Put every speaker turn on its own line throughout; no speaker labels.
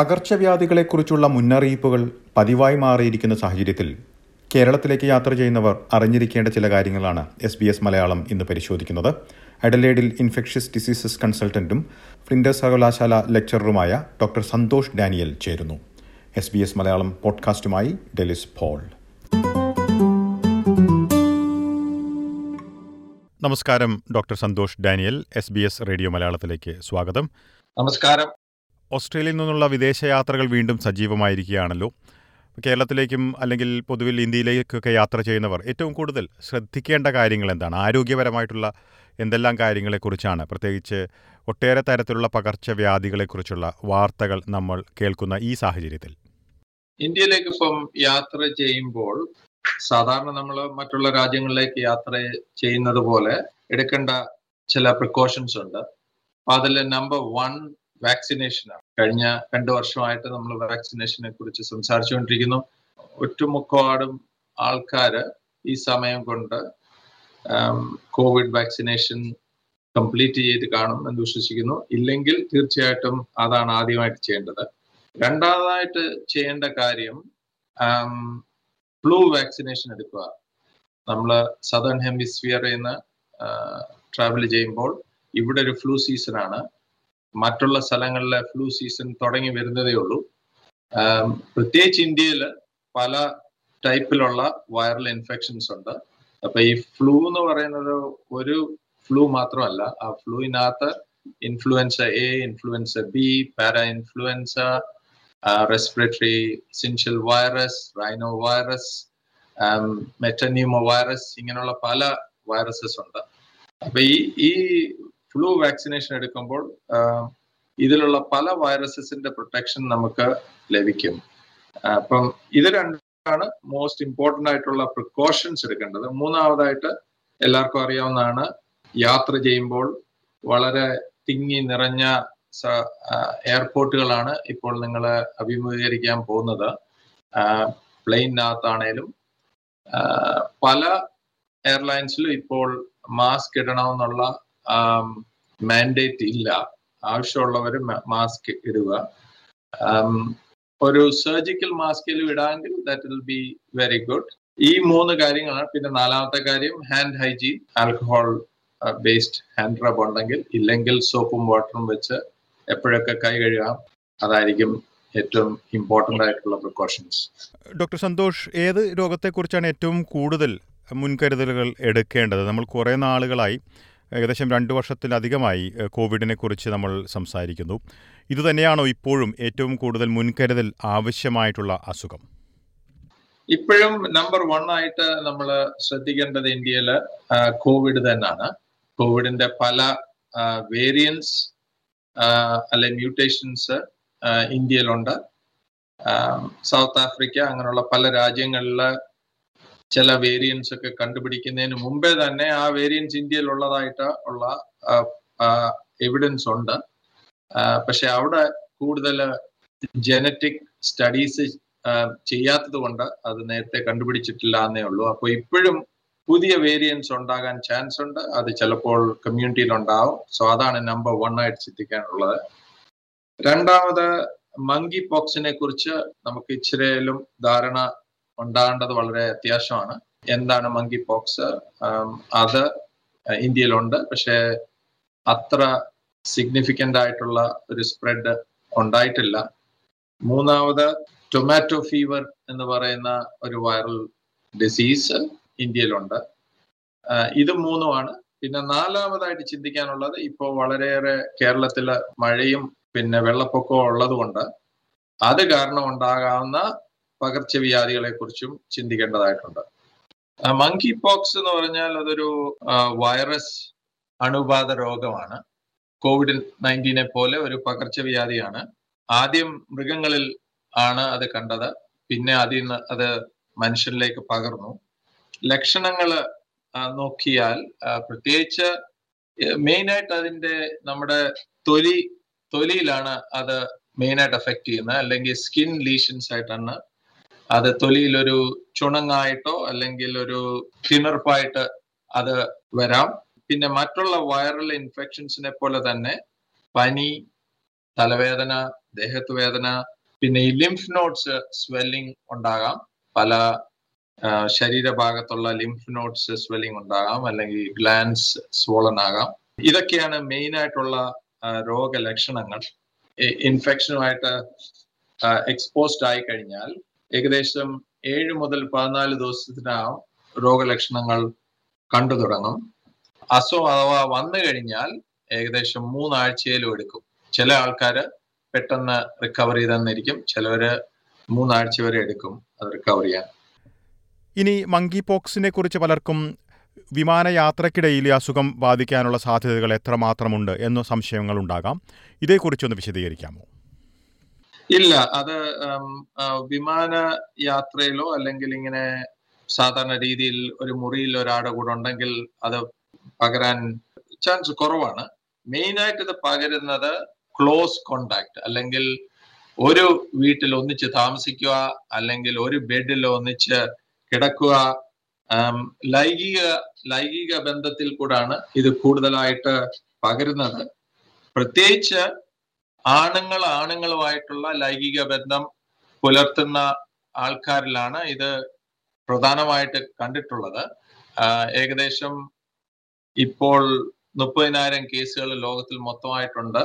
പകർച്ചവ്യാധികളെക്കുറിച്ചുള്ള മുന്നറിയിപ്പുകൾ പതിവായി മാറിയിരിക്കുന്ന സാഹചര്യത്തിൽ കേരളത്തിലേക്ക് യാത്ര ചെയ്യുന്നവർ അറിഞ്ഞിരിക്കേണ്ട ചില കാര്യങ്ങളാണ് എസ് ബി എസ് മലയാളം ഇന്ന് പരിശോധിക്കുന്നത്. അഡലേഡിൽ ഇൻഫെക്ഷ്യസ് ഡിസീസസ് കൺസൾട്ടന്റും ഫ്ലിൻഡർ സർവകലാശാല ലെക്ചററുമായ ഡോക്ടർ സന്തോഷ് ഡാനിയൽ ചേരുന്നു. എസ് ബി എസ് മലയാളം പോഡ്കാസ്റ്റുമായി ഡെലിസ് പോൾ. നമസ്കാരം doctor Santhosh Daniel S B S radio മലയാളത്തിലേക്ക് സ്വാഗതം.
നമസ്കാരം.
ഓസ്ട്രേലിയയിൽ നിന്നുള്ള വിദേശയാത്രകൾ വീണ്ടും സജീവമായിരിക്കുകയാണല്ലോ. കേരളത്തിലേക്കും അല്ലെങ്കിൽ പൊതുവിൽ ഇന്ത്യയിലേക്കൊക്കെ യാത്ര ചെയ്യുന്നവർ ഏറ്റവും കൂടുതൽ ശ്രദ്ധിക്കേണ്ട കാര്യങ്ങൾ എന്താണ്? ആരോഗ്യപരമായിട്ടുള്ള എന്തെല്ലാം കാര്യങ്ങളെക്കുറിച്ചാണ്? പ്രത്യേകിച്ച് ഒട്ടേറെ തരത്തിലുള്ള പകർച്ചവ്യാധികളെക്കുറിച്ചുള്ള വാർത്തകൾ നമ്മൾ കേൾക്കുന്ന ഈ സാഹചര്യത്തിൽ.
ഇന്ത്യയിലേക്ക് ഇപ്പം യാത്ര ചെയ്യുമ്പോൾ സാധാരണ നമ്മൾ മറ്റുള്ള രാജ്യങ്ങളിലേക്ക് യാത്ര ചെയ്യുന്നത് പോലെ എടുക്കേണ്ട ചില പ്രിക്കോഷൻസ് ഉണ്ട്. അതിൽ നമ്പർ വൺ വാക്സിനേഷനാണ് കഴിഞ്ഞ രണ്ടു വർഷമായിട്ട് നമ്മൾ വാക്സിനേഷനെ കുറിച്ച് സംസാരിച്ചുകൊണ്ടിരിക്കുന്നു. ഒട്ടുമുക്കാടും ആൾക്കാര് ഈ സമയം കൊണ്ട് കോവിഡ് വാക്സിനേഷൻ കംപ്ലീറ്റ് ചെയ്ത് കാണും എന്ന് വിശ്വസിക്കുന്നു. ഇല്ലെങ്കിൽ തീർച്ചയായിട്ടും അതാണ് ആദ്യമായിട്ട് ചെയ്യേണ്ടത്. രണ്ടാമതായിട്ട് ചെയ്യേണ്ട കാര്യം ഫ്ലൂ വാക്സിനേഷൻ എടുക്കുക. നമ്മൾ സദേൺ ഹെമിസ്ഫിയറിൽ നിന്ന് ട്രാവൽ ചെയ്യുമ്പോൾ ഇവിടെ ഒരു ഫ്ലൂ സീസൺ ആണ്. മറ്റുള്ള സ്ഥലങ്ങളിലെ ഫ്ലൂ സീസൺ തുടങ്ങി വരുന്നതേ ഉള്ളൂ. പ്രത്യേകിച്ച് ഇന്ത്യയിൽ പല ടൈപ്പിലുള്ള വൈറൽ ഇൻഫെക്ഷൻസ് ഉണ്ട്. അപ്പൊ ഈ ഫ്ലൂ എന്ന് പറയുന്നത് ഒരു ഫ്ലൂ മാത്രമല്ല. ആ ഫ്ലൂവിനകത്ത് influenza A influenza B parainfluenza respiratory syncytial virus rhinovirus metapneumovirus ഇങ്ങനെയുള്ള പല വൈറസസ് ഉണ്ട്. അപ്പൊ ഈ ഈ ഫ്ലൂ വാക്സിനേഷൻ എടുക്കുമ്പോൾ ഇതിലുള്ള പല വൈറസസിന്റെ പ്രൊട്ടക്ഷൻ നമുക്ക് ലഭിക്കും. അപ്പം ഇത് രണ്ടാണ് മോസ്റ്റ് ഇമ്പോർട്ടന്റ് ആയിട്ടുള്ള പ്രിക്കോഷൻസ് എടുക്കേണ്ടത്. മൂന്നാമതായിട്ട് എല്ലാവർക്കും അറിയാവുന്നതാണ് യാത്ര ചെയ്യുമ്പോൾ വളരെ തിങ്ങി നിറഞ്ഞ എയർപോർട്ടുകളാണ് ഇപ്പോൾ നിങ്ങൾ അഭിമുഖീകരിക്കാൻ പോകുന്നത്. പ്ലെയിനകത്താണേലും പല എയർലൈൻസിലും ഇപ്പോൾ മാസ്ക് ഇടണമെന്നുള്ള മാൻഡേറ്റ് ഇല്ല. ആവശ്യമുള്ളവർ മാസ്ക് ഇടുക. ഒരു സർജിക്കൽ മാസ്കിൽ ഇടാമെങ്കിൽ that will be very good ഈ മൂന്ന് കാര്യങ്ങളാണ്. പിന്നെ നാലാമത്തെ കാര്യം hand hygiene alcohol based hand rub ഉണ്ടെങ്കിൽ ഇല്ലെങ്കിൽ സോപ്പും വാട്ടറും വെച്ച് എപ്പോഴൊക്കെ കൈ കഴുകാം. അതായിരിക്കും ഏറ്റവും ഇമ്പോർട്ടന്റ് ആയിട്ടുള്ള പ്രിക്കോഷൻസ്
ഡോക്ടർ സന്തോഷ് ഏത് രോഗത്തെക്കുറിച്ചാണ് ഏറ്റവും കൂടുതൽ മുൻകരുതലുകൾ എടുക്കേണ്ടത്? നമ്മൾ കുറേ നാളുകളായി ഏകദേശം രണ്ട് വർഷത്തിലധികമായി കോവിഡിനെ കുറിച്ച് നമ്മൾ സംസാരിക്കുന്നു. ഇതുതന്നെയാണോ ഇപ്പോഴും ഏറ്റവും കൂടുതൽ മുൻകരുതൽ ആവശ്യമായിട്ടുള്ള അസുഖം?
ഇപ്പോഴും നമ്പർ വൺ ആയിട്ട് നമ്മൾ ശ്രദ്ധിക്കേണ്ടത് ഇന്ത്യയിൽ കോവിഡ് തന്നെയാണ് കോവിഡിന്റെ പല വേരിയൻസ് അല്ലെ മ്യൂട്ടേഷൻസ് ഇന്ത്യയിലുണ്ട്. സൗത്ത് ആഫ്രിക്ക അങ്ങനെയുള്ള പല രാജ്യങ്ങളിൽ ചില വേരിയൻസ് ഒക്കെ കണ്ടുപിടിക്കുന്നതിന് മുമ്പേ തന്നെ ആ വേരിയൻസ് ഇന്ത്യയിൽ ഉള്ളതായിട്ട് ഉള്ള എവിഡൻസ് ഉണ്ട്. പക്ഷെ അവിടെ കൂടുതൽ ജനറ്റിക് സ്റ്റഡീസ് ചെയ്യാത്തത് കൊണ്ട് അത് നേരത്തെ കണ്ടുപിടിച്ചിട്ടില്ല എന്നേ ഉള്ളൂ. അപ്പോൾ ഇപ്പോഴും പുതിയ വേരിയൻസ് ഉണ്ടാകാൻ ചാൻസ് ഉണ്ട്. അത് ചിലപ്പോൾ കമ്മ്യൂണിറ്റിയിൽ ഉണ്ടാവും സോ അതാണ് നമ്പർ വൺ ആയിട്ട് ചിന്തിക്കാനുള്ളത്. രണ്ടാമത് മങ്കി പോക്സിനെ കുറിച്ച് നമുക്ക് ഇച്ചിരിയിലും ധാരണ ഉണ്ടാകേണ്ടത് വളരെ അത്യാവശ്യമാണ്. എന്താണ് മങ്കി പോക്സ് അത് ഇന്ത്യയിലുണ്ട്. പക്ഷേ അത്ര സിഗ്നിഫിക്കന്റ് ആയിട്ടുള്ള ഒരു സ്പ്രെഡ് ഉണ്ടായിട്ടില്ല. മൂന്നാമത് ടൊമാറ്റോ ഫീവർ എന്ന് പറയുന്ന ഒരു വൈറൽ ഡിസീസ് ഇന്ത്യയിലുണ്ട്. ഇത് മൂന്നുമാണ്. പിന്നെ നാലാമതായിട്ട് ചിന്തിക്കാനുള്ളത് ഇപ്പോൾ വളരെയേറെ കേരളത്തിൽ മഴയും പിന്നെ വെള്ളപ്പൊക്കവും ഉള്ളതുകൊണ്ട് അത് കാരണം ഉണ്ടാകാവുന്ന പകർച്ചവ്യാധികളെ കുറിച്ചും ചിന്തിക്കേണ്ടതായിട്ടുണ്ട്. മങ്കി പോക്സ് എന്ന് പറഞ്ഞാൽ അതൊരു വൈറസ് അണുബാധ രോഗമാണ്. കോവിഡ് നയന്റീനെ പോലെ ഒരു പകർച്ചവ്യാധിയാണ്. ആദ്യം മൃഗങ്ങളിൽ ആണ് അത് കണ്ടത്. പിന്നെ അതിൽ നിന്ന് അത് മനുഷ്യരിലേക്ക് പകർന്നു. ലക്ഷണങ്ങൾ നോക്കിയാൽ പ്രത്യേകിച്ച് മെയിനായിട്ട് അതിന്റെ നമ്മുടെ തൊലി തൊലിയിലാണ് അത് മെയിനായിട്ട് എഫക്ട് ചെയ്യുന്നത്. അല്ലെങ്കിൽ സ്കിൻ ലീഷൻസ് ആയിട്ടാണ് അത് തൊലിയിൽ ഒരു ചുണങ്ങായിട്ടോ അല്ലെങ്കിൽ ഒരു തിണർപ്പായിട്ട് അത് വരാം. പിന്നെ മറ്റുള്ള വൈറൽ ഇൻഫെക്ഷൻസിനെ പോലെ തന്നെ പനി തലവേദന ദേഹത്ത് വേദന പിന്നെ ഈ ലിംഫ് നോട്ട്സ് സ്വെല്ലിംഗ് ഉണ്ടാകാം. പല ശരീരഭാഗത്തുള്ള ലിംഫ് നോട്ട്സ് സ്വെല്ലിംഗ് ഉണ്ടാകാം അല്ലെങ്കിൽ ഗ്ലാൻസ് സ്വോളൻ ആകാം. ഇതൊക്കെയാണ് മെയിൻ ആയിട്ടുള്ള രോഗലക്ഷണങ്ങൾ. ഇൻഫെക്ഷനുമായിട്ട് എക്സ്പോസ്ഡ് ആയി കഴിഞ്ഞാൽ ഏകദേശം ഏഴ് മുതൽ പതിനാല് ദിവസത്തിനകം രോഗലക്ഷണങ്ങൾ കണ്ടു തുടങ്ങും. അസുഖം അഥവാ വന്നു കഴിഞ്ഞാൽ ഏകദേശം മൂന്നാഴ്ചയിലും എടുക്കും. ചില ആൾക്കാർ പെട്ടെന്ന് റിക്കവർ ചെയ്തെന്നിരിക്കും ചിലവര് മൂന്നാഴ്ച വരെ എടുക്കും അത് റിക്കവർ ചെയ്യാൻ.
ഇനി മങ്കി പോക്സിനെ കുറിച്ച് പലർക്കും വിമാനയാത്രക്കിടയിൽ അസുഖം ബാധിക്കാനുള്ള സാധ്യതകൾ എത്രമാത്രമുണ്ട് എന്ന സംശയങ്ങൾ ഉണ്ടാകാം ഇതേക്കുറിച്ചൊന്ന് വിശദീകരിക്കാമോ?
ഇല്ല അത് വിമാന യാത്രയിലോ അല്ലെങ്കിൽ ഇങ്ങനെ സാധാരണ രീതിയിൽ ഒരു മുറിയിൽ ഒരാളുടെ കൂടെ ഉണ്ടെങ്കിൽ അത് പകരാൻ ചാൻസ് കുറവാണ്. മെയിനായിട്ട് ഇത് പകരുന്നത് ക്ലോസ് കോണ്ടാക്ട് അല്ലെങ്കിൽ ഒരു വീട്ടിൽ ഒന്നിച്ച് താമസിക്കുക അല്ലെങ്കിൽ ഒരു ബെഡിൽ ഒന്നിച്ച് കിടക്കുക ലൈംഗിക ലൈംഗിക ബന്ധത്തിൽ കൂടാണ് ഇത് കൂടുതലായിട്ട് പകരുന്നത്. പ്രത്യേകിച്ച് ആണുങ്ങൾ ആണുങ്ങളുമായിട്ടുള്ള ലൈംഗിക ബന്ധം പുലർത്തുന്ന ആൾക്കാരിലാണ് ഇത് പ്രധാനമായിട്ട് കണ്ടിട്ടുള്ളത്. ഏകദേശം ഇപ്പോൾ മുപ്പതിനായിരം കേസുകൾ ലോകത്തിൽ മൊത്തമായിട്ടുണ്ട്.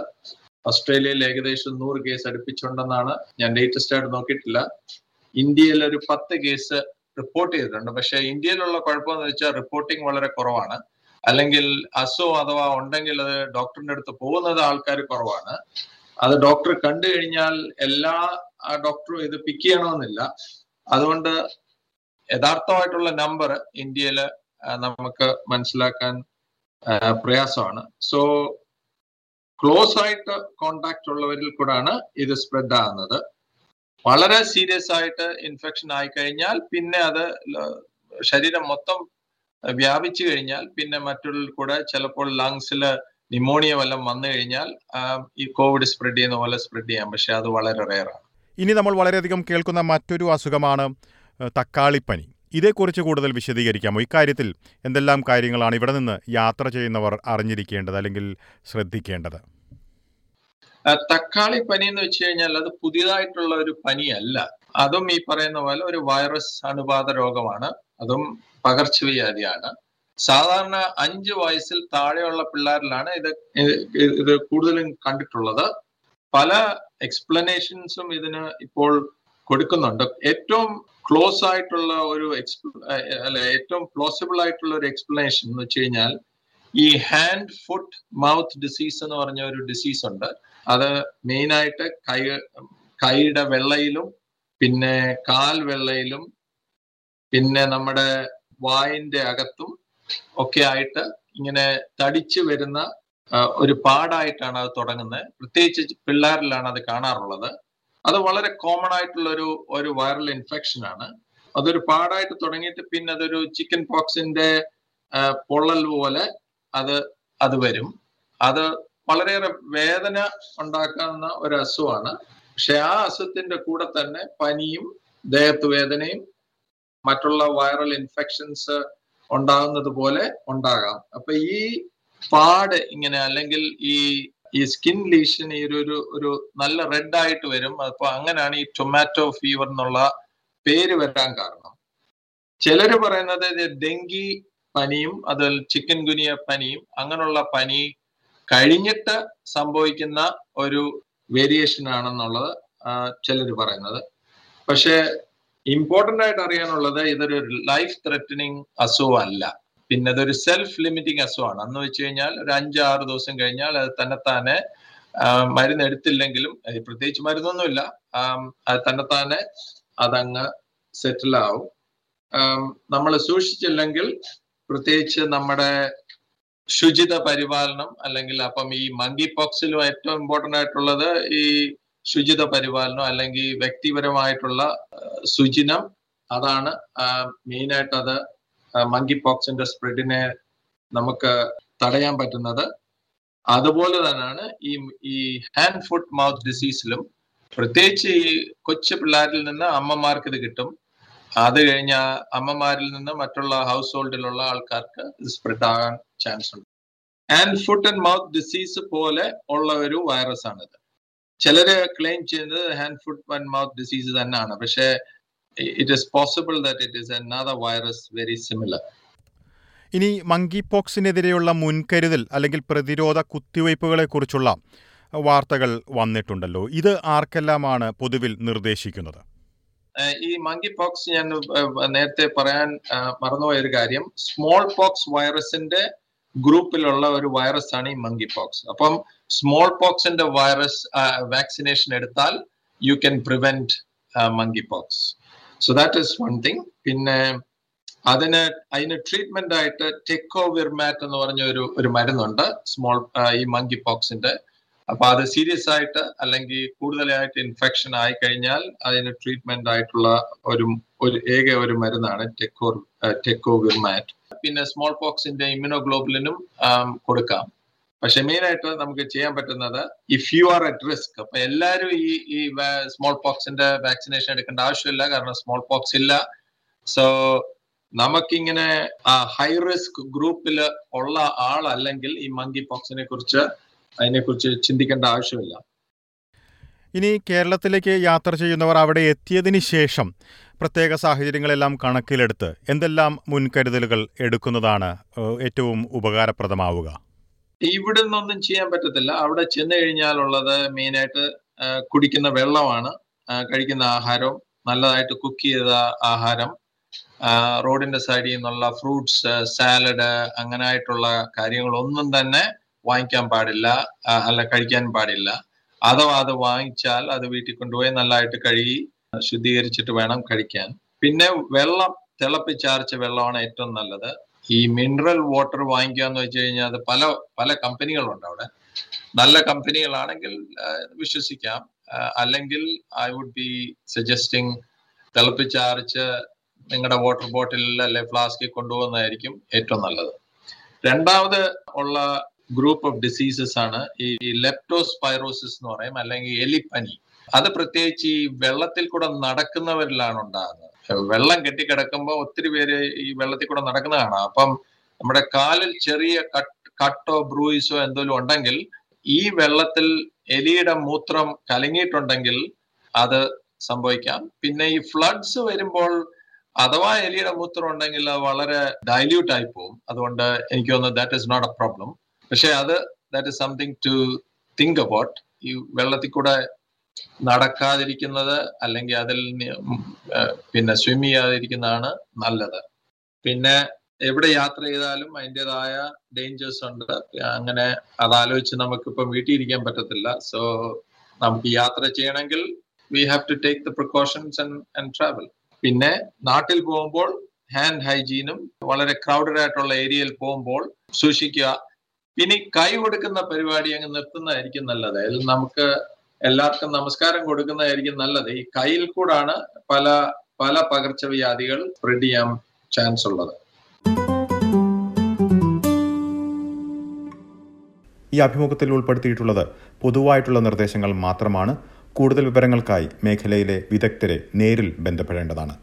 ഓസ്ട്രേലിയയിൽ ഏകദേശം നൂറ് കേസ് അടുപ്പിച്ചുണ്ടെന്നാണ് ഞാൻ ലേറ്റസ്റ്റ് ആയിട്ട് നോക്കിയിട്ടില്ല. ഇന്ത്യയിൽ ഒരു പത്ത് കേസ് റിപ്പോർട്ട് ചെയ്തിട്ടുണ്ട്. പക്ഷേ ഇന്ത്യയിലുള്ള കുഴപ്പമെന്ന് വെച്ചാൽ റിപ്പോർട്ടിംഗ് വളരെ കുറവാണ്. അല്ലെങ്കിൽ അസുഖം അഥവാ ഉണ്ടെങ്കിൽ അത് ഡോക്ടറിന്റെ അടുത്ത് പോകുന്നത് ആൾക്കാർ കുറവാണ്. അത് ഡോക്ടർ കണ്ടു കഴിഞ്ഞാൽ എല്ലാ ഡോക്ടറും ഇത് പിക്ക് ചെയ്യണമെന്നില്ല. അതുകൊണ്ട് യഥാർത്ഥമായിട്ടുള്ള നമ്പർ ഇന്ത്യയിൽ നമുക്ക് മനസ്സിലാക്കാൻ പ്രയാസമാണ്. സോ ക്ലോസ് ആയിട്ട് കോണ്ടാക്ട് ഉള്ളവരിൽ കൂടാണ് ഇത് സ്പ്രെഡ് ആകുന്നത്. വളരെ സീരിയസ് ആയിട്ട് ഇൻഫെക്ഷൻ ആയി കഴിഞ്ഞാൽ പിന്നെ അത് ശരീരം മൊത്തം വ്യാപിച്ചു കഴിഞ്ഞാൽ പിന്നെ മറ്റുള്ള കൂടെ ചിലപ്പോൾ ലങ്സിൽ നിമോണിയ വല്ലതും വന്നു കഴിഞ്ഞാൽ ഈ കോവിഡ് സ്പ്രെഡ് ചെയ്യുന്ന പോലെ സ്പ്രെഡ് ചെയ്യാം. പക്ഷെ അത് വളരെ റെയറാണ്
ഇനി നമ്മൾ വളരെയധികം കേൾക്കുന്ന മറ്റൊരു അസുഖമാണ് തക്കാളിപ്പനി. ഇതേക്കുറിച്ച് കൂടുതൽ വിശദീകരിക്കാമോ? ഇക്കാര്യത്തിൽ എന്തെല്ലാം കാര്യങ്ങളാണ് ഇവിടെ നിന്ന് യാത്ര ചെയ്യുന്നവർ അറിഞ്ഞിരിക്കേണ്ടത് അല്ലെങ്കിൽ ശ്രദ്ധിക്കേണ്ടത്?
തക്കാളി പനി എന്ന് വെച്ച് കഴിഞ്ഞാൽ അത് പുതിയതായിട്ടുള്ള ഒരു പനിയല്ല. അതും ഈ പറയുന്ന പോലെ ഒരു വൈറസ് അണുബാധ രോഗമാണ്. അതും പകർച്ചവ്യാധിയാണ്. സാധാരണ അഞ്ച് വയസ്സിൽ താഴെയുള്ള പിള്ളേരിലാണ് ഇത് ഇത് കൂടുതലും കണ്ടിട്ടുള്ളത്. പല എക്സ്പ്ലനേഷൻസും ഇതിന് ഇപ്പോൾ കൊടുക്കുന്നുണ്ട്. ഏറ്റവും ക്ലോസ് ആയിട്ടുള്ള ഒരു എക്സ്പ്ല അല്ല ഏറ്റവും പ്ലോസിബിൾ ആയിട്ടുള്ള ഒരു എക്സ്പ്ലനേഷൻ എന്ന് വെച്ച് കഴിഞ്ഞാൽ ഈ ഹാൻഡ് ഫുട്ട് മൗത്ത് ഡിസീസ് എന്ന് പറഞ്ഞ ഒരു ഡിസീസ് ഉണ്ട്. അത് മെയിനായിട്ട് കൈ കൈയുടെ വെള്ളയിലും പിന്നെ കാൽ വെള്ളയിലും പിന്നെ നമ്മുടെ വായിന്റെ അകത്തും ഒക്കെ ആയിട്ട് ഇങ്ങനെ തടിച്ചു വരുന്ന ഒരു പാടായിട്ടാണ് അത് തുടങ്ങുന്നത്. പ്രത്യേകിച്ച് പിള്ളേരിലാണ് അത് കാണാറുള്ളത്. അത് വളരെ കോമൺ ആയിട്ടുള്ള ഒരു ഒരു വൈറൽ ഇൻഫെക്ഷൻ ആണ്. അതൊരു പാടായിട്ട് തുടങ്ങിയിട്ട് പിന്നെ അതൊരു ചിക്കൻ പോക്സിന്റെ പൊള്ളൽ പോലെ അത് അത് വരും. അത് വളരെയേറെ വേദന ഉണ്ടാക്കാവുന്ന ഒരു അസുഖമാണ്. പക്ഷെ ആ അസുഖത്തിന്റെ കൂടെ തന്നെ പനിയും ദേഹത്ത് വേദനയും മറ്റുള്ള വൈറൽ ഇൻഫെക്ഷൻസ് ഉണ്ടാകുന്നത് പോലെ ഉണ്ടാകാം. അപ്പൊ ഈ പാട് ഇങ്ങനെ അല്ലെങ്കിൽ ഈ ഈ സ്കിൻ ലീഷൻ ഈ ഒരു ഒരു നല്ല റെഡ് ആയിട്ട് വരും. അപ്പൊ അങ്ങനെയാണ് ഈ ടൊമാറ്റോ ഫീവർ എന്നുള്ള പേര് വരാൻ കാരണം. ചിലര് പറയുന്നത് ഡെങ്കി പനിയും അത് ചിക്കൻ ഗുനിയ പനിയും അങ്ങനെയുള്ള പനി കഴിഞ്ഞിട്ട് സംഭവിക്കുന്ന ഒരു വേരിയേഷൻ ആണെന്നുള്ളത് ചിലർ പറയുന്നത്. പക്ഷെ ഇമ്പോർട്ടന്റ് ആയിട്ട് അറിയാനുള്ളത് ഇതൊരു ലൈഫ് ത്രെറ്റനിങ് അസുഖം അല്ല. പിന്നെ ഇതൊരു സെൽഫ് ലിമിറ്റിംഗ് അസുഖമാണ്. എന്ന് വെച്ച് കഴിഞ്ഞാൽ ഒരു അഞ്ച് ആറ് ദിവസം കഴിഞ്ഞാൽ അത് തന്നെത്താനെ മരുന്ന് എടുത്തില്ലെങ്കിലും പ്രത്യേകിച്ച് മരുന്നൊന്നുമില്ല. അത് തന്നെത്താനെ അതങ്ങ് സെറ്റിൽ ആവും. നമ്മൾ സൂക്ഷിച്ചില്ലെങ്കിൽ പ്രത്യേകിച്ച് നമ്മുടെ ശുചിത പരിപാലനം അല്ലെങ്കിൽ അപ്പം ഈ മങ്കി പോക്സിലും ഏറ്റവും ഇമ്പോർട്ടന്റ് ആയിട്ടുള്ളത് ഈ ശുചിത പരിപാലനം അല്ലെങ്കിൽ വ്യക്തിപരമായിട്ടുള്ള ശുചിനം അതാണ് മെയിൻ ആയിട്ട് അത് മങ്കി പോക്സിന്റെ സ്പ്രെഡിനെ നമുക്ക് തടയാൻ പറ്റുന്നത്. അതുപോലെ തന്നെയാണ് ഈ ഈ ഹാൻഡ് ഫുട്ട് മൗത്ത് ഡിസീസിലും പ്രത്യേകിച്ച് ഈ കൊച്ചു പിള്ളേരിൽ നിന്ന് അമ്മമാർക്ക് ഇത് കിട്ടും. അത് കഴിഞ്ഞ അമ്മമാരിൽ നിന്ന് മറ്റുള്ള ഹൗസ് ഹോൾഡിലുള്ള ആൾക്കാർക്ക് സ്പ്രെഡ് ആകാൻ ചാൻസ് ഉണ്ട്. And foot and mouth disease പോലെ ഉള്ള ഒരു വൈറസ് ആണിത്. ചിലര് ക്ലെയിം ചെയ്യുന്നത് hand food and mouth disease തന്നെയാണ്. പക്ഷേ it is possible that it is another virus very similar
ഇനി മങ്കി പോക്സിനെതിരെയുള്ള മുൻകരുതൽ അല്ലെങ്കിൽ പ്രതിരോധ കുത്തിവയ്പ്പുകളെ കുറിച്ചുള്ള വാർത്തകൾ വന്നിട്ടുണ്ടല്ലോ. ഇത് ആർക്കെല്ലാമാണ് പൊതുവിൽ നിർദ്ദേശിക്കുന്നത്?
ഈ മങ്കി പോക്സ് ഞാൻ നേരത്തെ പറയാൻ മറന്നുപോയ ഒരു കാര്യം. സ്മോൾ പോക്സ് വൈറസിന്റെ ഗ്രൂപ്പിലുള്ള ഒരു വൈറസ് ആണ് ഈ മങ്കി പോക്സ് അപ്പം സ്മോൾ പോക്സിന്റെ വൈറസ് വാക്സിനേഷൻ എടുത്താൽ you can prevent monkeypox so that is one thing പിന്നെ അതിന് അതിന് ട്രീറ്റ്മെന്റ് ആയിട്ട് ടെക്കോവിർമാറ്റ് എന്ന് പറഞ്ഞ ഒരു ഒരു മരുന്നുണ്ട്. സ്മോൾ ഈ മങ്കി പോക്സിന്റെ അപ്പൊ അത് സീരിയസ് ആയിട്ട് അല്ലെങ്കിൽ കൂടുതലായിട്ട് ഇൻഫെക്ഷൻ ആയി കഴിഞ്ഞാൽ അതിന് ട്രീറ്റ്മെന്റ് ആയിട്ടുള്ള ഒരു ഒരു ഏക ഒരു മരുന്നാണ് ടെക്കോ ടെക്കോവിർമാറ്റ് പിന്നെ സ്മോൾ പോക്സിന്റെ ഇമ്യൂണോഗ്ലോബുലിനും കൊടുക്കാം. പക്ഷെ മെയിൻ ആയിട്ട് നമുക്ക് ചെയ്യാൻ പറ്റുന്നത് if you are at risk അപ്പൊ എല്ലാവരും ഈ ഈ സ്മോൾ പോക്സിന്റെ വാക്സിനേഷൻ എടുക്കേണ്ട ആവശ്യമില്ല കാരണം സ്മോൾ പോക്സ് ഇല്ല. സോ നമുക്കിങ്ങനെ ഹൈ റിസ്ക് ഗ്രൂപ്പിൽ ഉള്ള ആളല്ലെങ്കിൽ ഈ മങ്കി പോക്സിനെ കുറിച്ച് അതിനെക്കുറിച്ച് ചിന്തിക്കേണ്ട ആവശ്യമില്ല.
ഇനി കേരളത്തിലേക്ക് യാത്ര ചെയ്യുന്നവർ അവിടെ എത്തിയതിന് ശേഷം പ്രത്യേക സാഹചര്യങ്ങളെല്ലാം കണക്കിലെടുത്ത് എന്തെല്ലാം മുൻകരുതലുകൾ എടുക്കുന്നതാണ് ഏറ്റവും ഉപകാരപ്രദമാവുക?
ഇവിടെ നിന്നൊന്നും ചെയ്യാൻ പറ്റത്തില്ല. അവിടെ ചെന്ന് കഴിഞ്ഞാലുള്ളത് മെയിനായിട്ട് കുടിക്കുന്ന വെള്ളമാണ്. കഴിക്കുന്ന ആഹാരവും നല്ലതായിട്ട് കുക്ക് ചെയ്ത ആഹാരം. റോഡിന്റെ സൈഡിൽ നിന്നുള്ള ഫ്രൂട്ട്സ് സാലഡ് അങ്ങനായിട്ടുള്ള കാര്യങ്ങളൊന്നും തന്നെ വാങ്ങിക്കാൻ പാടില്ല. അല്ല കഴിക്കാൻ പാടില്ല. അഥവാ അത് വാങ്ങിച്ചാൽ അത് വീട്ടിൽ കൊണ്ടുപോയി നല്ലതായിട്ട് കഴുകി ശുദ്ധീകരിച്ചിട്ട് വേണം കഴിക്കാൻ. പിന്നെ വെള്ളം തിളപ്പിച്ചാർച്ച വെള്ളമാണ് ഏറ്റവും നല്ലത്. ഈ മിനറൽ വാട്ടർ വാങ്ങിക്കുക എന്ന് വെച്ച് കഴിഞ്ഞാൽ അത് പല പല കമ്പനികളുണ്ട് അവിടെ. നല്ല കമ്പനികളാണെങ്കിൽ വിശ്വസിക്കാം. അല്ലെങ്കിൽ ഐ വുഡ് ബി സജസ്റ്റിംഗ് തിളപ്പിച്ചാർച്ച് നിങ്ങളുടെ വാട്ടർ ബോട്ടിലിൽ അല്ലെ ഫ്ലാസ്കിൽ കൊണ്ടുപോകുന്നതായിരിക്കും ഏറ്റവും നല്ലത്. രണ്ടാമത് ഉള്ള ഗ്രൂപ്പ് ഓഫ് ഡിസീസസ് ആണ് ഈ ലെപ്റ്റോസ്പൈറോസിസ് എന്ന് പറയും അല്ലെങ്കിൽ എലിപ്പനി. അത് പ്രത്യേകിച്ച് ഈ വെള്ളത്തിൽ കൂടെ നടക്കുന്നവരിലാണ് ഉണ്ടാകുന്നത്. വെള്ളം കെട്ടിക്കിടക്കുമ്പോൾ ഒത്തിരി പേര് ഈ വെള്ളത്തിൽ കൂടെ നടക്കുന്ന കാണാം. അപ്പം നമ്മുടെ കാലിൽ ചെറിയ കട്ടോ ബ്രൂയിസോ എന്തെങ്കിലും ഉണ്ടെങ്കിൽ ഈ വെള്ളത്തിൽ എലിയുടെ മൂത്രം കലങ്ങിയിട്ടുണ്ടെങ്കിൽ അത് സംഭവിക്കാം. പിന്നെ ഈ ഫ്ലഡ്സ് വരുമ്പോൾ അഥവാ എലിയുടെ മൂത്രം ഉണ്ടെങ്കിൽ അത് വളരെ ഡൈല്യൂട്ട് ആയി പോകും അതുകൊണ്ട് എനിക്ക് തോന്നുന്നു that is not a problem പക്ഷെ അത് that is something to think about ഈ വെള്ളത്തിൽ കൂടെ നടക്കാതിരിക്കുന്നത് അല്ലെങ്കിൽ അതിൽ പിന്നെ സ്വിം ചെയ്യാതിരിക്കുന്നതാണ് നല്ലത്. പിന്നെ എവിടെ യാത്ര ചെയ്താലും അതിന്റെതായ ഡേഞ്ചേഴ്സ് ഉണ്ട്. അങ്ങനെ അതാലോചിച്ച് നമുക്കിപ്പം വീട്ടിൽ ഇരിക്കാൻ പറ്റത്തില്ല. സോ നമുക്ക് യാത്ര ചെയ്യണമെങ്കിൽ we have to take the precautions and travel പിന്നെ നാട്ടിൽ പോകുമ്പോൾ ഹാൻഡ് ഹൈജീനും വളരെ ക്രൗഡഡ് ആയിട്ടുള്ള ഏരിയയിൽ പോകുമ്പോൾ സൂക്ഷിക്കുക. ഇനി കൈ കൊടുക്കുന്ന പരിപാടി അങ്ങ് നിർത്തുന്നതായിരിക്കും നല്ലത്. അതിൽ നമുക്ക് എല്ലാവർക്കും നമസ്കാരം കൊടുക്കുന്നതായിരിക്കും നല്ലത്. ഈ കയ്യിൽ കൂടാണ് പല പല പകർച്ചവ്യാധികൾ സ്പ്രെഡ് ചെയ്യാൻ ചാൻസ് ഉള്ളത്.
ഈ അഭിമുഖത്തിൽ ഉൾപ്പെടുത്തിയിട്ടുള്ളത് പൊതുവായിട്ടുള്ള നിർദ്ദേശങ്ങൾ മാത്രമാണ്. കൂടുതൽ വിവരങ്ങൾക്കായി മേഖലയിലെ വിദഗ്ധരെ നേരിൽ ബന്ധപ്പെടേണ്ടതാണ്.